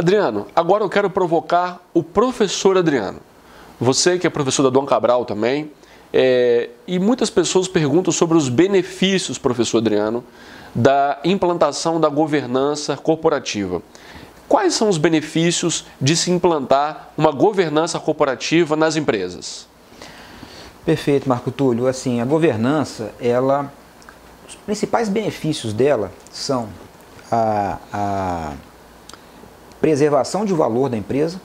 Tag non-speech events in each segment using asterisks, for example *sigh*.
Adriano, agora eu quero provocar o professor Adriano. Você que é professor da Dom Cabral também, é, e muitas pessoas perguntam sobre os benefícios, professor Adriano, da implantação da governança corporativa. Quais são os benefícios de se implantar uma governança corporativa nas empresas? Perfeito, Marco Túlio. Assim, a governança, ela, os principais benefícios dela são a, a preservação de valor da empresa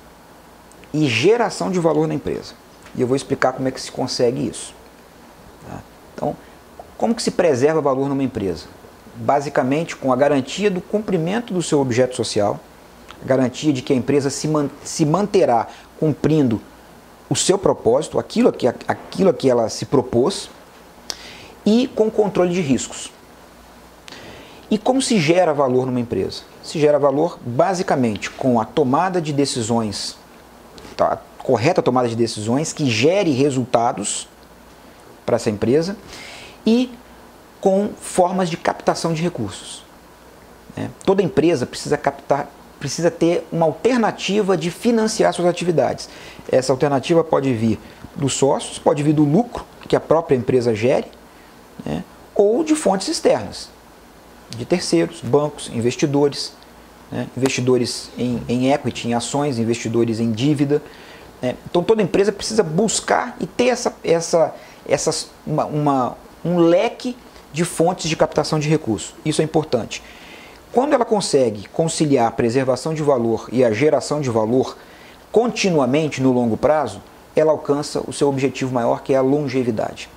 e geração de valor da empresa. E eu vou explicar como é que se consegue isso. Tá? Então, como que se preserva valor numa empresa? Basicamente com a garantia do cumprimento do seu objeto social, a garantia de que a empresa se, man se manterá cumprindo o seu propósito, aquilo que, aquilo que ela se propôs, e com controle de riscos. E como se gera valor numa empresa? Se gera valor basicamente com a tomada de decisões, tá, a correta tomada de decisões que gere resultados para essa empresa e com formas de captação de recursos. Né? Toda empresa precisa captar, precisa ter uma alternativa de financiar suas atividades. Essa alternativa pode vir dos sócios, pode vir do lucro que a própria empresa gere, né? ou de fontes externas de terceiros, bancos, investidores, né? investidores em, em equity, em ações, investidores em dívida. Né? Então toda empresa precisa buscar e ter essa, essa, essa, uma, uma, um leque de fontes de captação de recursos. Isso é importante. Quando ela consegue conciliar a preservação de valor e a geração de valor continuamente no longo prazo, ela alcança o seu objetivo maior, que é a longevidade.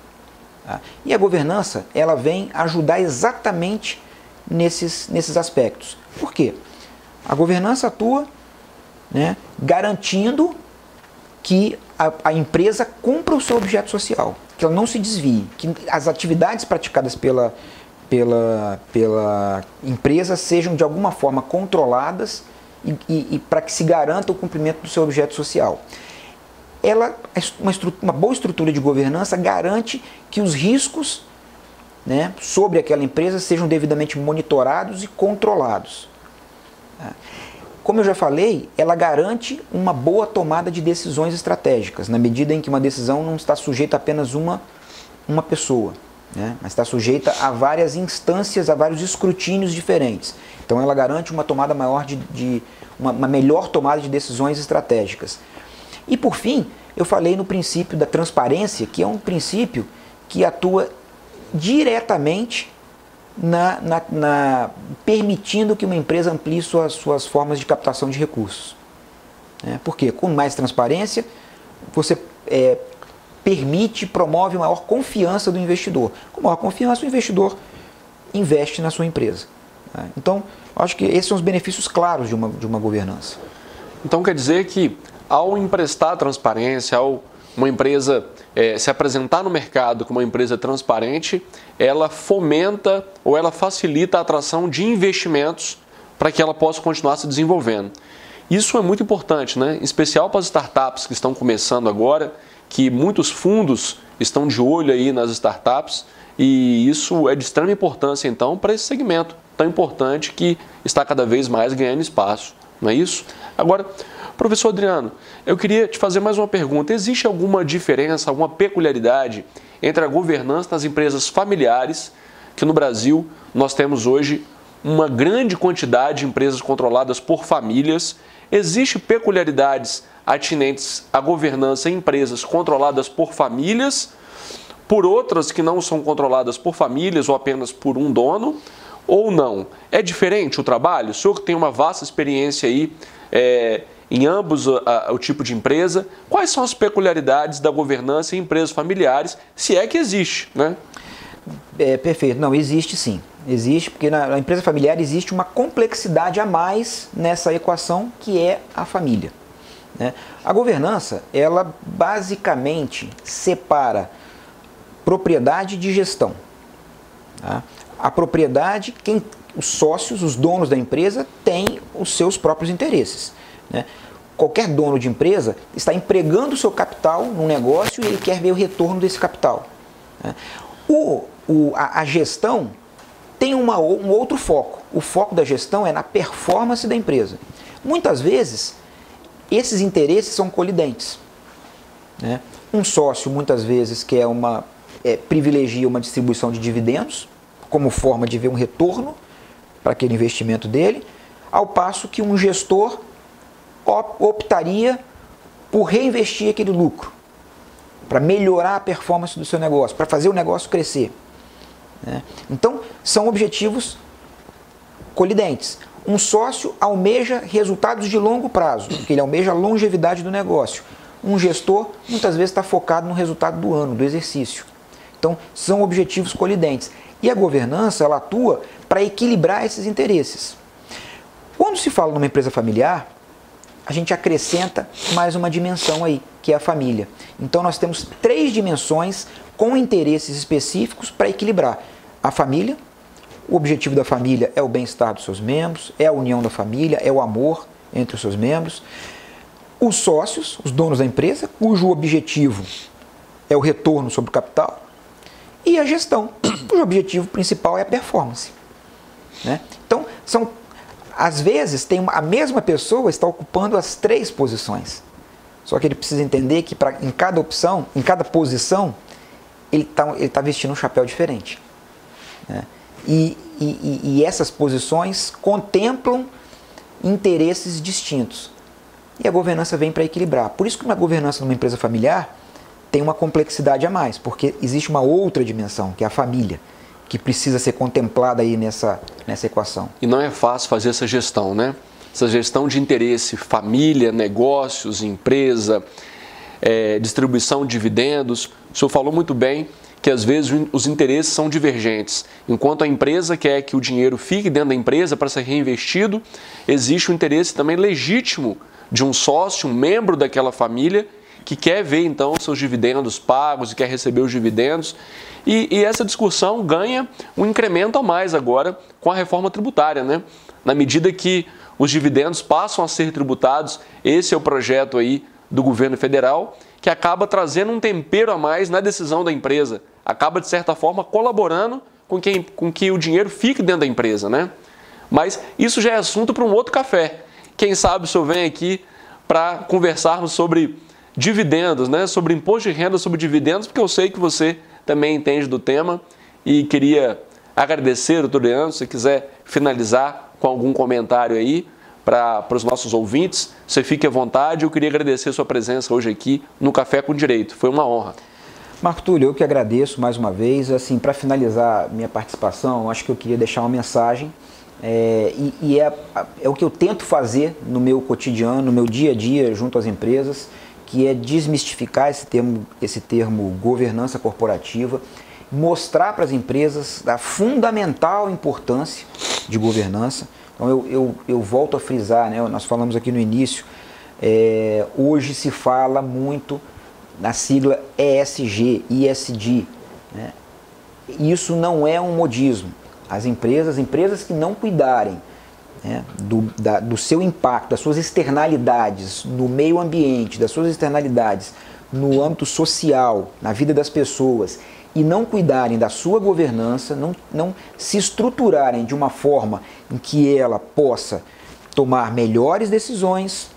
Tá? E a governança, ela vem ajudar exatamente nesses, nesses aspectos. Por quê? A governança atua né, garantindo que a, a, empresa cumpra o seu objeto social, que ela não se desvie, que as atividades praticadas pela, pela, pela empresa sejam de alguma forma controladas e, e, e para que se garanta o cumprimento do seu objeto social. Ela, uma, uma boa estrutura de governança garante que os riscos né, sobre aquela empresa sejam devidamente monitorados e controlados. Como eu já falei, ela garante uma boa tomada de decisões estratégicas, na medida em que uma decisão não está sujeita a apenas uma, uma pessoa, né, mas está sujeita a várias instâncias, a vários escrutínios diferentes. Então ela garante uma tomada maior de, de uma, uma melhor tomada de decisões estratégicas. E por fim, eu falei no princípio da transparência, que é um princípio que atua diretamente na, na, na, permitindo que uma empresa amplie suas, suas formas de captação de recursos. É, porque com mais transparência, você é, permite, promove maior confiança do investidor. Com maior confiança, o investidor investe na sua empresa. É, então, acho que esses são os benefícios claros de uma, de uma governança. Então, quer dizer que ao emprestar transparência, ao uma empresa é, se apresentar no mercado como uma empresa transparente, ela fomenta ou ela facilita a atração de investimentos para que ela possa continuar se desenvolvendo. Isso é muito importante, né? em especial para as startups que estão começando agora, que muitos fundos estão de olho aí nas startups e isso é de extrema importância então para esse segmento tão importante que está cada vez mais ganhando espaço, não é isso? Agora, Professor Adriano, eu queria te fazer mais uma pergunta. Existe alguma diferença, alguma peculiaridade entre a governança das empresas familiares, que no Brasil nós temos hoje uma grande quantidade de empresas controladas por famílias? Existem peculiaridades atinentes à governança em empresas controladas por famílias, por outras que não são controladas por famílias ou apenas por um dono? Ou não? É diferente o trabalho? O senhor que tem uma vasta experiência aí é, em ambos a, o tipo de empresa. Quais são as peculiaridades da governança em empresas familiares, se é que existe, né? É, perfeito. Não, existe sim. Existe, porque na, na empresa familiar existe uma complexidade a mais nessa equação que é a família. Né? A governança, ela basicamente separa propriedade de gestão. Tá? A propriedade, quem, os sócios, os donos da empresa, têm os seus próprios interesses. Né? Qualquer dono de empresa está empregando o seu capital num negócio e ele quer ver o retorno desse capital. Né? O, o, a, a, gestão tem uma, um outro foco. O foco da gestão é na performance da empresa. Muitas vezes, esses interesses são colidentes. Né? Um sócio, muitas vezes, quer uma, é, privilegia uma distribuição de dividendos como forma de ver um retorno para aquele investimento dele, ao passo que um gestor optaria por reinvestir aquele lucro, para melhorar a performance do seu negócio, para fazer o negócio crescer. Né? Então, são objetivos colidentes. Um sócio almeja resultados de longo prazo, porque ele almeja a longevidade do negócio. Um gestor muitas vezes está focado no resultado do ano, do exercício. Então, são objetivos colidentes. E a governança ela atua para equilibrar esses interesses. Quando se fala numa empresa familiar, a gente acrescenta mais uma dimensão aí, que é a família. Então nós temos três dimensões com interesses específicos para equilibrar a família. O objetivo da família é o bem-estar dos seus membros, é a união da família, é o amor entre os seus membros. Os sócios, os donos da empresa, cujo objetivo é o retorno sobre o capital. E a gestão, *clears throat* cujo objetivo principal é a performance. Né? Então, são às vezes, tem uma, a mesma pessoa está ocupando as três posições. Só que ele precisa entender que pra, em cada opção, em cada posição, ele está ele tá vestindo um chapéu diferente. Né? E, e, e essas posições contemplam interesses distintos. E a governança vem para equilibrar. Por isso que uma governança numa empresa familiar tem uma complexidade a mais, porque existe uma outra dimensão, que é a família que precisa ser contemplada aí nessa, nessa equação. E não é fácil fazer essa gestão, né? Essa gestão de interesse, família, negócios, empresa, é, distribuição de dividendos. O senhor falou muito bem que às vezes os interesses são divergentes. Enquanto a empresa quer que o dinheiro fique dentro da empresa para ser reinvestido, existe o um interesse também legítimo de um sócio, um membro daquela família, que quer ver então seus dividendos pagos e quer receber os dividendos. E, e, essa discussão ganha um incremento a mais agora com a reforma tributária, né? Na medida que os dividendos passam a ser tributados, esse é o projeto aí do governo federal, que acaba trazendo um tempero a mais na decisão da empresa, acaba de certa forma colaborando com, quem, com que o dinheiro fique dentro da empresa, né? Mas isso já é assunto para um outro café. Quem sabe o senhor vem aqui para conversarmos sobre dividendos, né? Sobre imposto de renda sobre dividendos, porque eu sei que você também entende do tema e queria agradecer, doutor Leandro, se quiser finalizar com algum comentário aí para os nossos ouvintes, você fique à vontade. Eu queria agradecer a sua presença hoje aqui no Café com Direito. Foi uma honra. Marco Túlio, eu que agradeço mais uma vez. Assim, para finalizar minha participação, acho que eu queria deixar uma mensagem é, e, e é, é o que eu tento fazer no meu cotidiano, no meu dia a dia, junto às empresas que é desmistificar esse termo, esse termo governança corporativa, mostrar para as empresas a fundamental importância de governança. Então eu, eu, eu volto a frisar, né, nós falamos aqui no início, é, hoje se fala muito na sigla ESG, ISD. Né? Isso não é um modismo. As empresas, empresas que não cuidarem né, do, da, do seu impacto, das suas externalidades no meio ambiente, das suas externalidades no âmbito social, na vida das pessoas, e não cuidarem da sua governança, não, não se estruturarem de uma forma em que ela possa tomar melhores decisões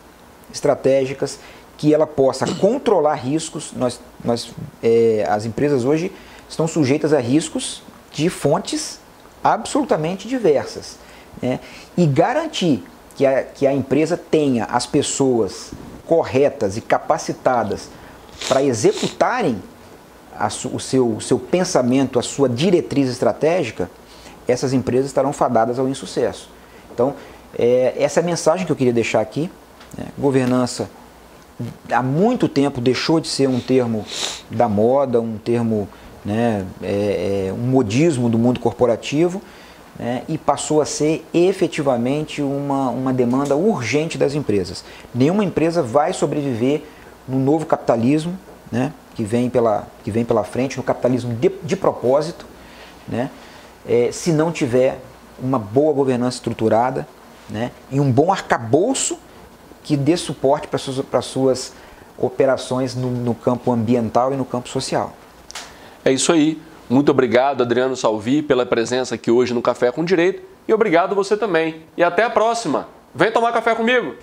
estratégicas, que ela possa controlar riscos. Nós, nós, é, as empresas hoje estão sujeitas a riscos de fontes absolutamente diversas né, e garantir que a, que a empresa tenha as pessoas corretas e capacitadas para executarem a, o, seu, o seu pensamento, a sua diretriz estratégica, essas empresas estarão fadadas ao insucesso. Então, é, essa é a mensagem que eu queria deixar aqui. Né? Governança há muito tempo deixou de ser um termo da moda, um termo, né, é, é, um modismo do mundo corporativo né, e passou a ser efetivamente uma, uma demanda urgente das empresas. Nenhuma empresa vai sobreviver no novo capitalismo né, que, vem pela, que vem pela frente, no capitalismo de, de propósito, né, é, se não tiver uma boa governança estruturada né, e um bom arcabouço que dê suporte para suas, para suas operações no, no campo ambiental e no campo social. É isso aí. Muito obrigado, Adriano Salvi, pela presença aqui hoje no Café com Direito e obrigado você também. E até a próxima! Vem tomar café comigo!